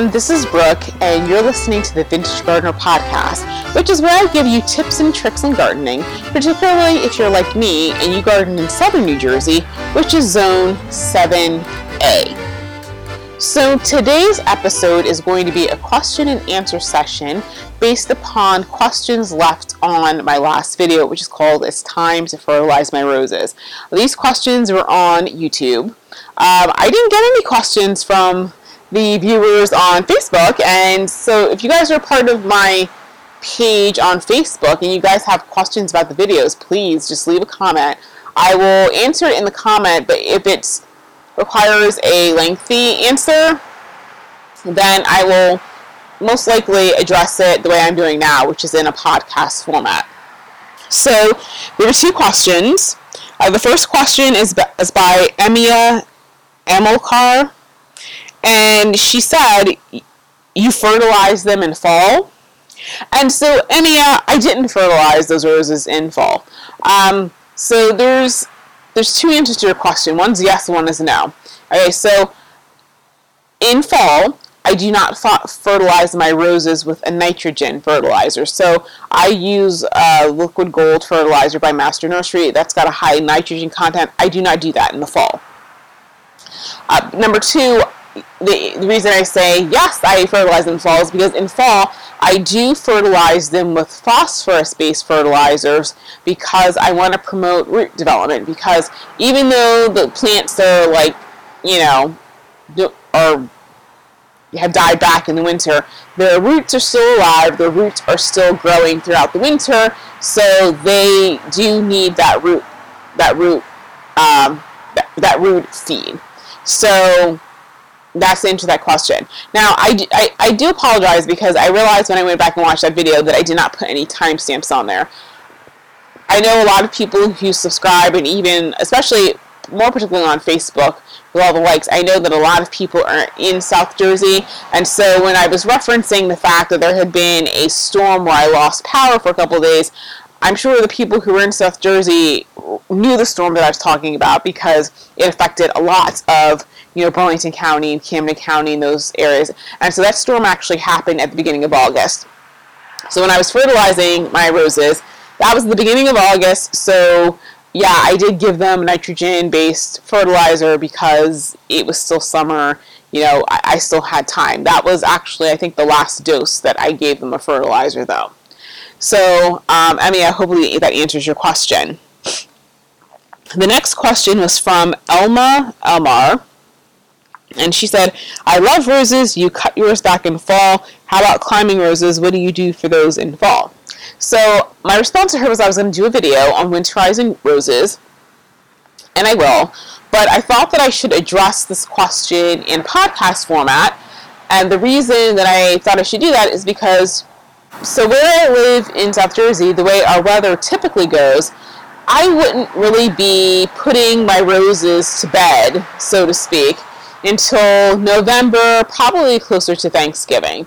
everyone, this is Brooke, and you're listening to the Vintage Gardener Podcast, which is where I give you tips and tricks in gardening, particularly if you're like me and you garden in southern New Jersey, which is Zone 7A. So today's episode is going to be a question and answer session based upon questions left on my last video, which is called It's Time to Fertilize My Roses. These questions were on YouTube. Um, I didn't get any questions from the viewers on Facebook. And so if you guys are part of my page on Facebook and you guys have questions about the videos, please just leave a comment. I will answer it in the comment, but if it requires a lengthy answer, then I will most likely address it the way I'm doing now, which is in a podcast format. So there are two questions. Uh, the first question is, is by Emia Amilcar and she said you fertilize them in fall. And so, Emia, I didn't fertilize those roses in fall. Um, so there's there's two answers to your question. One's yes, one is no. Okay, so in fall, I do not fertilize my roses with a nitrogen fertilizer. So I use liquid gold fertilizer by Master Nursery that's got a high nitrogen content. I do not do that in the fall. Uh, number two, the, the reason I say yes, I fertilize in fall is because in fall I do fertilize them with phosphorus based fertilizers because I want to promote root development. Because even though the plants are like, you know, are have died back in the winter, their roots are still alive, their roots are still growing throughout the winter, so they do need that root that root um, that, that root feed. So that's the answer to that question. Now, I, I, I do apologize because I realized when I went back and watched that video that I did not put any timestamps on there. I know a lot of people who subscribe and even, especially more particularly on Facebook, with all the likes, I know that a lot of people are in South Jersey, and so when I was referencing the fact that there had been a storm where I lost power for a couple days, I'm sure the people who were in South Jersey knew the storm that I was talking about because it affected a lot of you know, Burlington County and Camden County and those areas. And so that storm actually happened at the beginning of August. So when I was fertilizing my roses, that was the beginning of August. So yeah, I did give them nitrogen based fertilizer because it was still summer. You know, I, I still had time. That was actually, I think, the last dose that I gave them a fertilizer, though. So, um, Emmy, hopefully that answers your question. The next question was from Elma Elmar. And she said, I love roses. You cut yours back in fall. How about climbing roses? What do you do for those in fall? So my response to her was I was going to do a video on winterizing roses, and I will. But I thought that I should address this question in podcast format. And the reason that I thought I should do that is because, so where I live in South Jersey, the way our weather typically goes, I wouldn't really be putting my roses to bed, so to speak, until November, probably closer to Thanksgiving.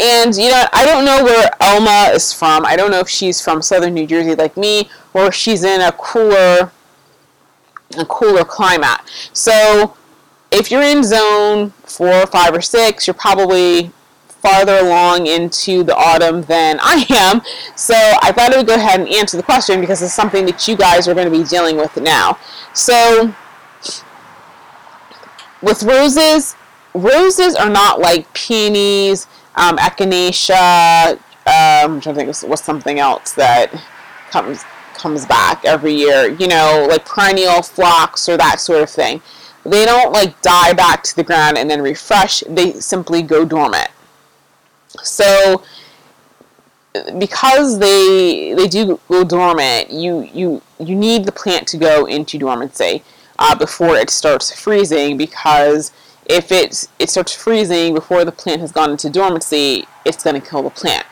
And you know, I don't know where Elma is from. I don't know if she's from southern New Jersey like me, or if she's in a cooler, a cooler climate. So, if you're in zone four, five, or six, you're probably farther along into the autumn than I am. So I thought I would go ahead and answer the question because it's something that you guys are going to be dealing with now. So with roses, roses are not like peonies, um, echinacea. Um, I'm trying to think what's something else that comes comes back every year. You know, like perennial phlox or that sort of thing. They don't like die back to the ground and then refresh. They simply go dormant. So because they they do go dormant, you you you need the plant to go into dormancy uh, before it starts freezing because if it, it starts freezing before the plant has gone into dormancy, it's going to kill the plant.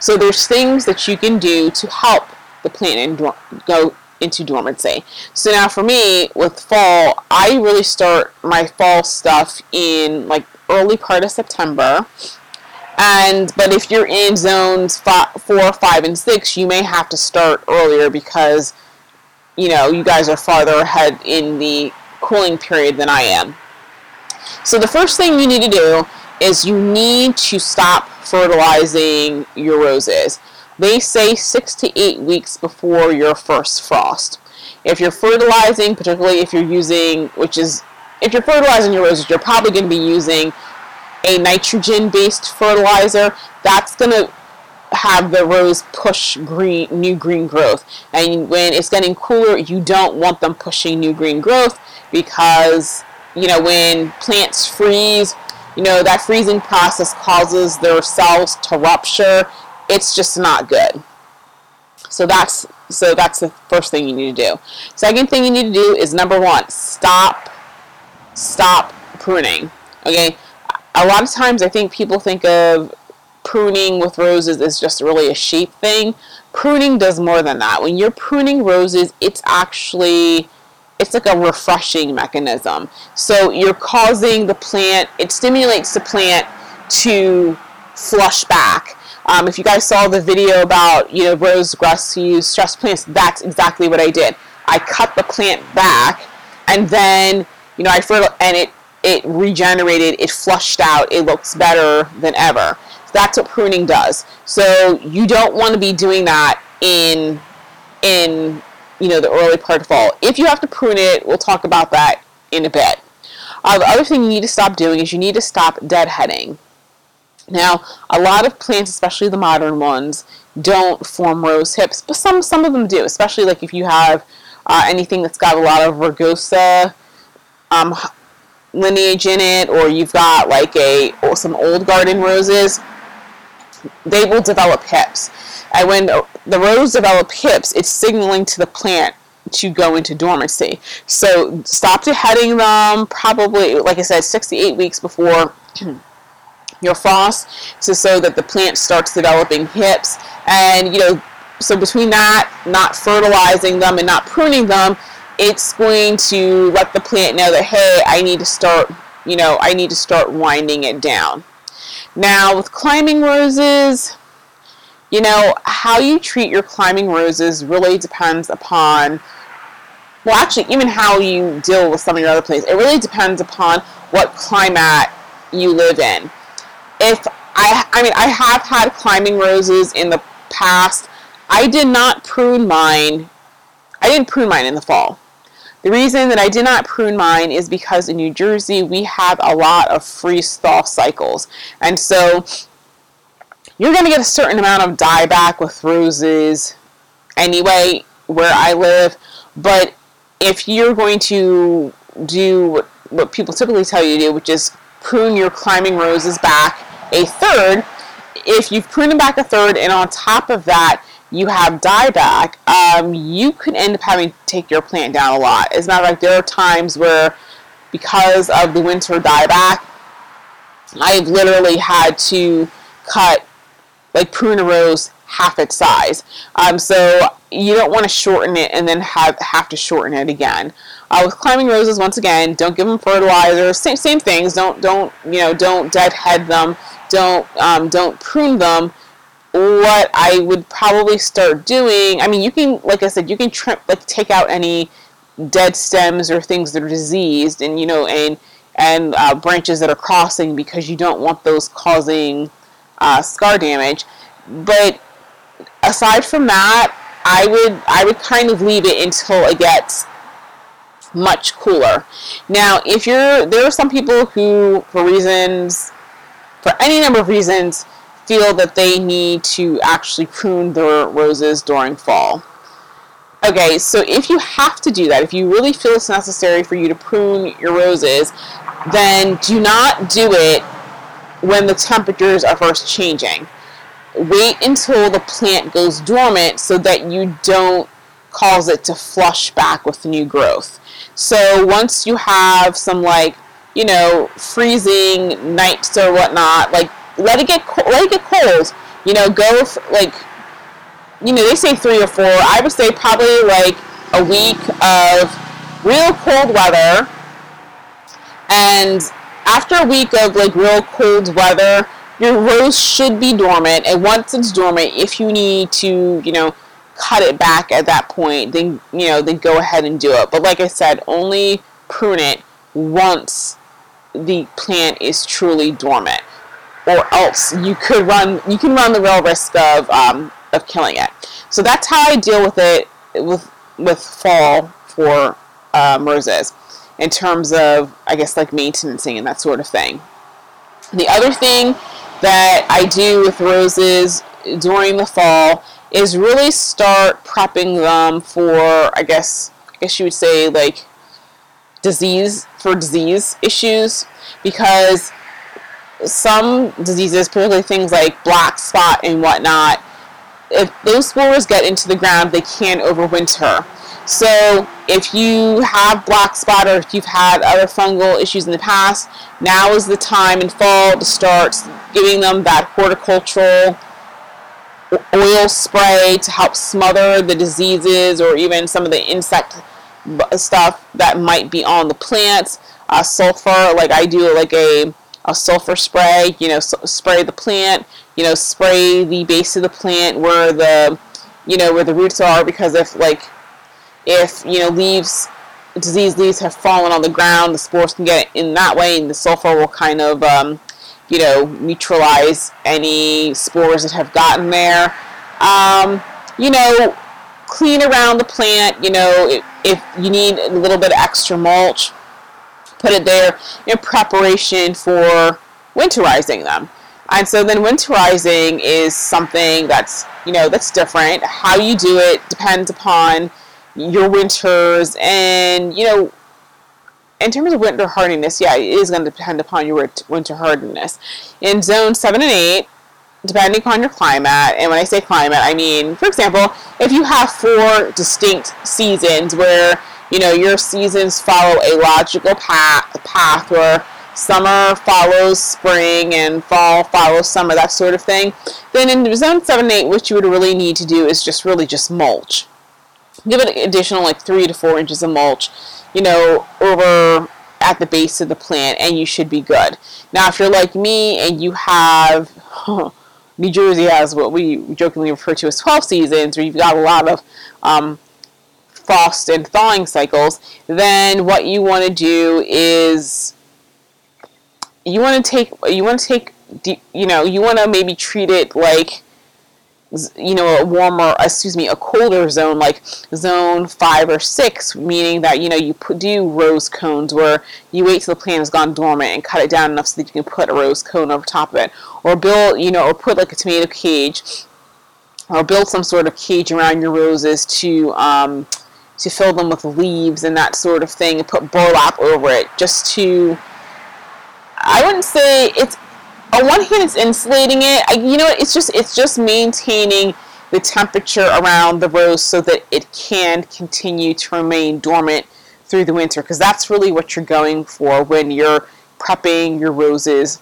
So there's things that you can do to help the plant in, go into dormancy. So now for me with fall, I really start my fall stuff in like early part of September. And but if you're in zones five, four, five, and six, you may have to start earlier because you know, you guys are farther ahead in the cooling period than I am. So the first thing you need to do is you need to stop fertilizing your roses. They say six to eight weeks before your first frost. If you're fertilizing, particularly if you're using, which is, if you're fertilizing your roses, you're probably going to be using a nitrogen based fertilizer. That's going to have the rose push green new green growth. And when it's getting cooler you don't want them pushing new green growth because you know when plants freeze you know that freezing process causes their cells to rupture. It's just not good. So that's so that's the first thing you need to do. Second thing you need to do is number one stop stop pruning okay a lot of times i think people think of pruning with roses is just really a shape thing. Pruning does more than that. When you're pruning roses, it's actually it's like a refreshing mechanism. So you're causing the plant, it stimulates the plant to flush back. Um, if you guys saw the video about, you know, rose grass use stress plants, that's exactly what I did. I cut the plant back and then, you know, I fertil and it it regenerated, it flushed out, it looks better than ever. That's what pruning does. So you don't want to be doing that in in you know the early part of fall. If you have to prune it, we'll talk about that in a bit. Uh, the other thing you need to stop doing is you need to stop deadheading. Now, a lot of plants, especially the modern ones, don't form rose hips, but some some of them do. Especially like if you have uh, anything that's got a lot of rugosa um, lineage in it, or you've got like a some old garden roses they will develop hips. And when the rose develop hips, it's signaling to the plant to go into dormancy. So stop deheading them probably, like I said, six to eight weeks before your frost, so, so that the plant starts developing hips. And, you know, so between that, not fertilizing them and not pruning them, it's going to let the plant know that, hey, I need to start, you know, I need to start winding it down. Now, with climbing roses, you know, how you treat your climbing roses really depends upon, well, actually, even how you deal with some of your other plants. It really depends upon what climate you live in. If I, I mean, I have had climbing roses in the past. I did not prune mine. I didn't prune mine in the fall. The reason that I did not prune mine is because in New Jersey we have a lot of freeze thaw cycles. And so you're going to get a certain amount of dieback with roses anyway where I live. But if you're going to do what, what people typically tell you to do, which is prune your climbing roses back a third, if you've pruned them back a third and on top of that you have dieback, um, you could end up having to take your plant down a lot. As a matter of fact, there are times where, because of the winter dieback, I've literally had to cut, like prune a rose half its size. Um, so you don't want to shorten it and then have have to shorten it again. Uh, with climbing roses, once again, don't give them fertilizer. Same same things. Don't don't you know don't deadhead them. Don't um, don't prune them what I would probably start doing, I mean, you can, like I said, you can trim, like take out any dead stems or things that are diseased, and you know, and and uh, branches that are crossing because you don't want those causing uh, scar damage. But aside from that, I would I would kind of leave it until it gets much cooler. Now, if you're there are some people who, for reasons, for any number of reasons, feel that they need to actually prune their roses during fall. Okay, so if you have to do that, if you really feel it's necessary for you to prune your roses, then do not do it when the temperatures are first changing. Wait until the plant goes dormant so that you don't cause it to flush back with new growth. So once you have some like, you know, freezing nights or whatnot, like let it get let it get cold. You know, go like you know they say three or four. I would say probably like a week of real cold weather, and after a week of like real cold weather, your rose should be dormant. And once it's dormant, if you need to, you know, cut it back at that point, then you know, then go ahead and do it. But like I said, only prune it once the plant is truly dormant. Or else you could run you can run the real risk of um, of killing it. So that's how I deal with it with with fall for um, roses in terms of I guess like maintenancing and that sort of thing. The other thing that I do with roses during the fall is really start prepping them for I guess I guess you would say like disease for disease issues because some diseases, particularly things like black spot and whatnot, if those spores get into the ground, they can overwinter. So if you have black spot or if you've had other fungal issues in the past, now is the time in fall to start giving them that horticultural oil spray to help smother the diseases or even some of the insect stuff that might be on the plants. Uh, sulfur, like I do like a a sulfur spray, you know, spray the plant, you know, spray the base of the plant where the, you know, where the roots are because if like, if, you know, leaves, diseased leaves have fallen on the ground, the spores can get in that way and the sulfur will kind of, um, you know, neutralize any spores that have gotten there. Um, you know, clean around the plant, you know, if, if you need a little bit of extra mulch, put it there in preparation for winterizing them. And so then winterizing is something that's, you know, that's different. How you do it depends upon your winters and, you know, in terms of winter hardiness, yeah, it is going to depend upon your winter hardiness. In zone 7 and 8, depending upon your climate, and when I say climate, I mean, for example, if you have four distinct seasons where you know, your seasons follow a logical path, path where summer follows spring and fall follows summer, that sort of thing. Then in zone 7 8, what you would really need to do is just really just mulch. Give it additional like 3 to 4 inches of mulch, you know, over at the base of the plant, and you should be good. Now, if you're like me and you have. New Jersey has what we jokingly refer to as 12 seasons, where you've got a lot of um, frost and thawing cycles, then what you want to do is you want to take you want to take you know you want to maybe treat it like you know a warmer excuse me a colder zone like zone five or six meaning that you know you do rose cones where you wait till the plant has gone dormant and cut it down enough so that you can put a rose cone over top of it. Or build you know or put like a tomato cage or build some sort of cage around your roses to um, to fill them with leaves and that sort of thing and put burlap over it just to I wouldn't say it's on one hand it's insulating it. I, you know it's just it's just maintaining the temperature around the rose so that it can continue to remain dormant through the winter because that's really what you're going for when you're prepping your roses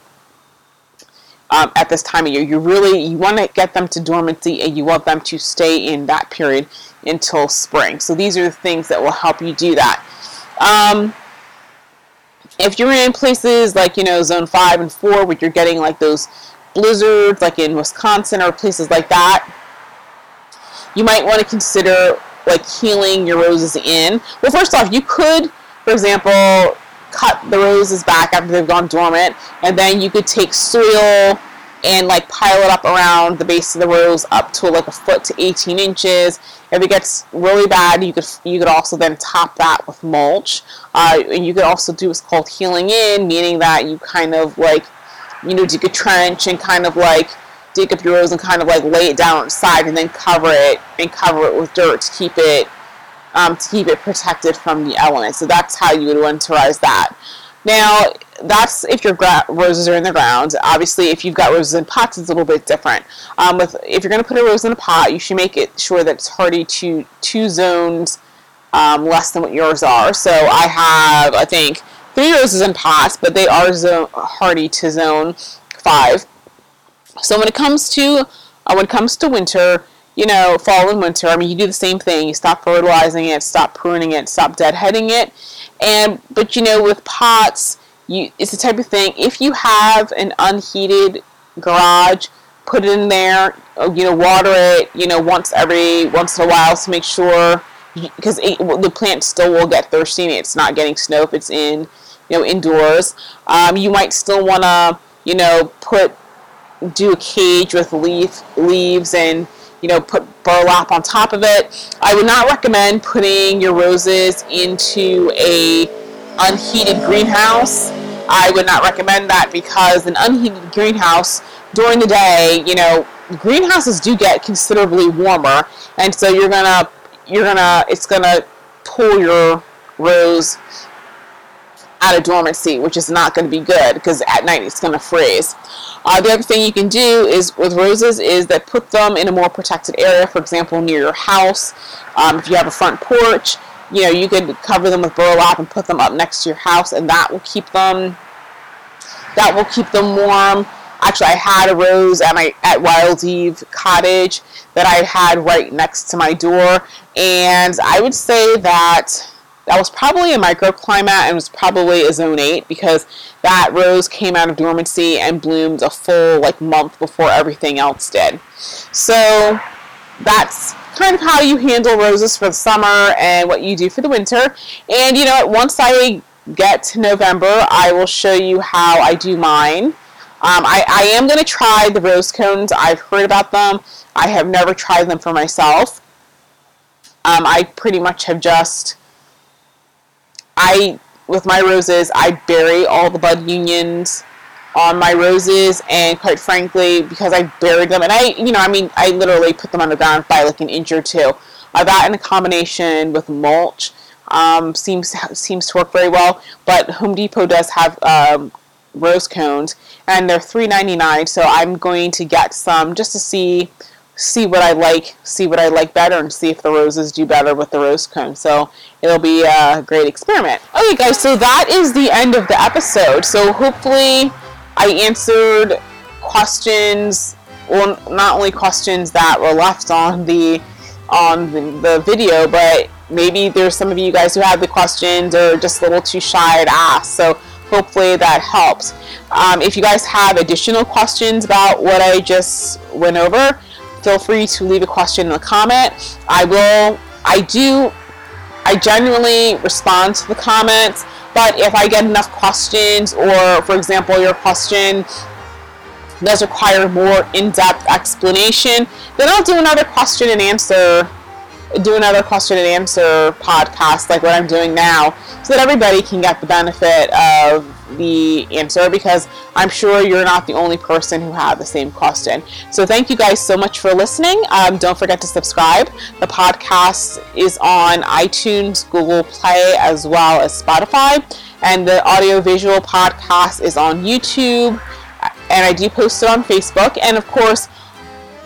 um, at this time of year. You really you want to get them to dormancy and you want them to stay in that period until spring. So these are the things that will help you do that. Um, if you're in places like you know zone five and four where you're getting like those blizzards like in Wisconsin or places like that, you might want to consider like heeling your roses in. Well, first off, you could, for example, cut the roses back after they've gone dormant, and then you could take soil and like pile it up around the base of the rose up to like a foot to 18 inches. If it gets really bad, you could you could also then top that with mulch. Uh, and you could also do what's called heeling in, meaning that you kind of like you know dig a trench and kind of like dig up your rose and kind of like lay it down on side and then cover it and cover it with dirt to keep it um, to keep it protected from the elements. So that's how you would winterize that. Now, that's if your gra- roses are in the ground. Obviously, if you've got roses in pots, it's a little bit different. Um, with if you're going to put a rose in a pot, you should make it sure that it's hardy to two zones um, less than what yours are. So I have, I think, three roses in pots, but they are zone, hardy to zone five. So when it comes to uh, when it comes to winter, you know, fall and winter, I mean, you do the same thing. You stop fertilizing it, stop pruning it, stop deadheading it. And, but you know, with pots, you, it's the type of thing, if you have an unheated garage, put it in there, uh, you know, water it, you know, once every, once in a while to make sure, because the plant still will get thirsty it's not getting snow if it's in, you know, indoors. Um, you might still want to, you know, put do a cage with leaf leaves and you know put burlap on top of it. I would not recommend putting your roses into a unheated greenhouse. I would not recommend that because an unheated greenhouse during the day, you know, greenhouses do get considerably warmer, and so you're gonna you're gonna it's gonna pull your rose out of dormancy, which is not going to be good because at night it's going to freeze. Uh, the other thing you can do is with roses is that put them in a more protected area, for example, near your house. Um, if you have a front porch, you know you could cover them with burlap and put them up next to your house, and that will keep them that will keep them warm. Actually, I had a rose at my at Wild Eve Cottage that I had right next to my door, and I would say that that was probably a microclimate and was probably a zone 8 because that rose came out of dormancy and bloomed a full like month before everything else did. So that's kind of how you handle roses for the summer and what you do for the winter. And you know, once I get to November, I will show you how I do mine. Um, I, I am going to try the rose cones. I've heard about them. I have never tried them for myself. Um, I pretty much have just I with my roses, I bury all the bud unions on my roses, and quite frankly, because I buried them, and I, you know, I mean, I literally put them on the ground by like an inch or two. Uh, that in a combination with mulch um, seems seems to work very well. But Home Depot does have um, rose cones, and they're $3.99. So I'm going to get some just to see see what I like, see what I like better, and see if the roses do better with the rose cone. So it'll be a great experiment. Okay, guys, so that is the end of the episode. So hopefully, I answered questions, well, not only questions that were left on the on the, the video, but maybe there's some of you guys who have the questions or just a little too shy to ask. So hopefully that helps. Um, if you guys have additional questions about what I just went over, feel free to leave a question in the comment. I will, I do, I genuinely respond to the comments, but if I get enough questions, or for example, your question does require more in-depth explanation, then I'll do another question and answer do another question and answer podcast like what I'm doing now so that everybody can get the benefit of the answer because I'm sure you're not the only person who had the same question. So thank you guys so much for listening. Um, don't forget to subscribe. The podcast is on iTunes, Google Play, as well as Spotify. And the audio visual podcast is on YouTube. And I do post it on Facebook. And of course,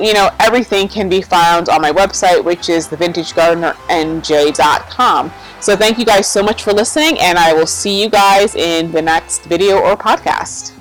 you know, everything can be found on my website, which is thevintagegardenernj.com. So thank you guys so much for listening, and I will see you guys in the next video or podcast.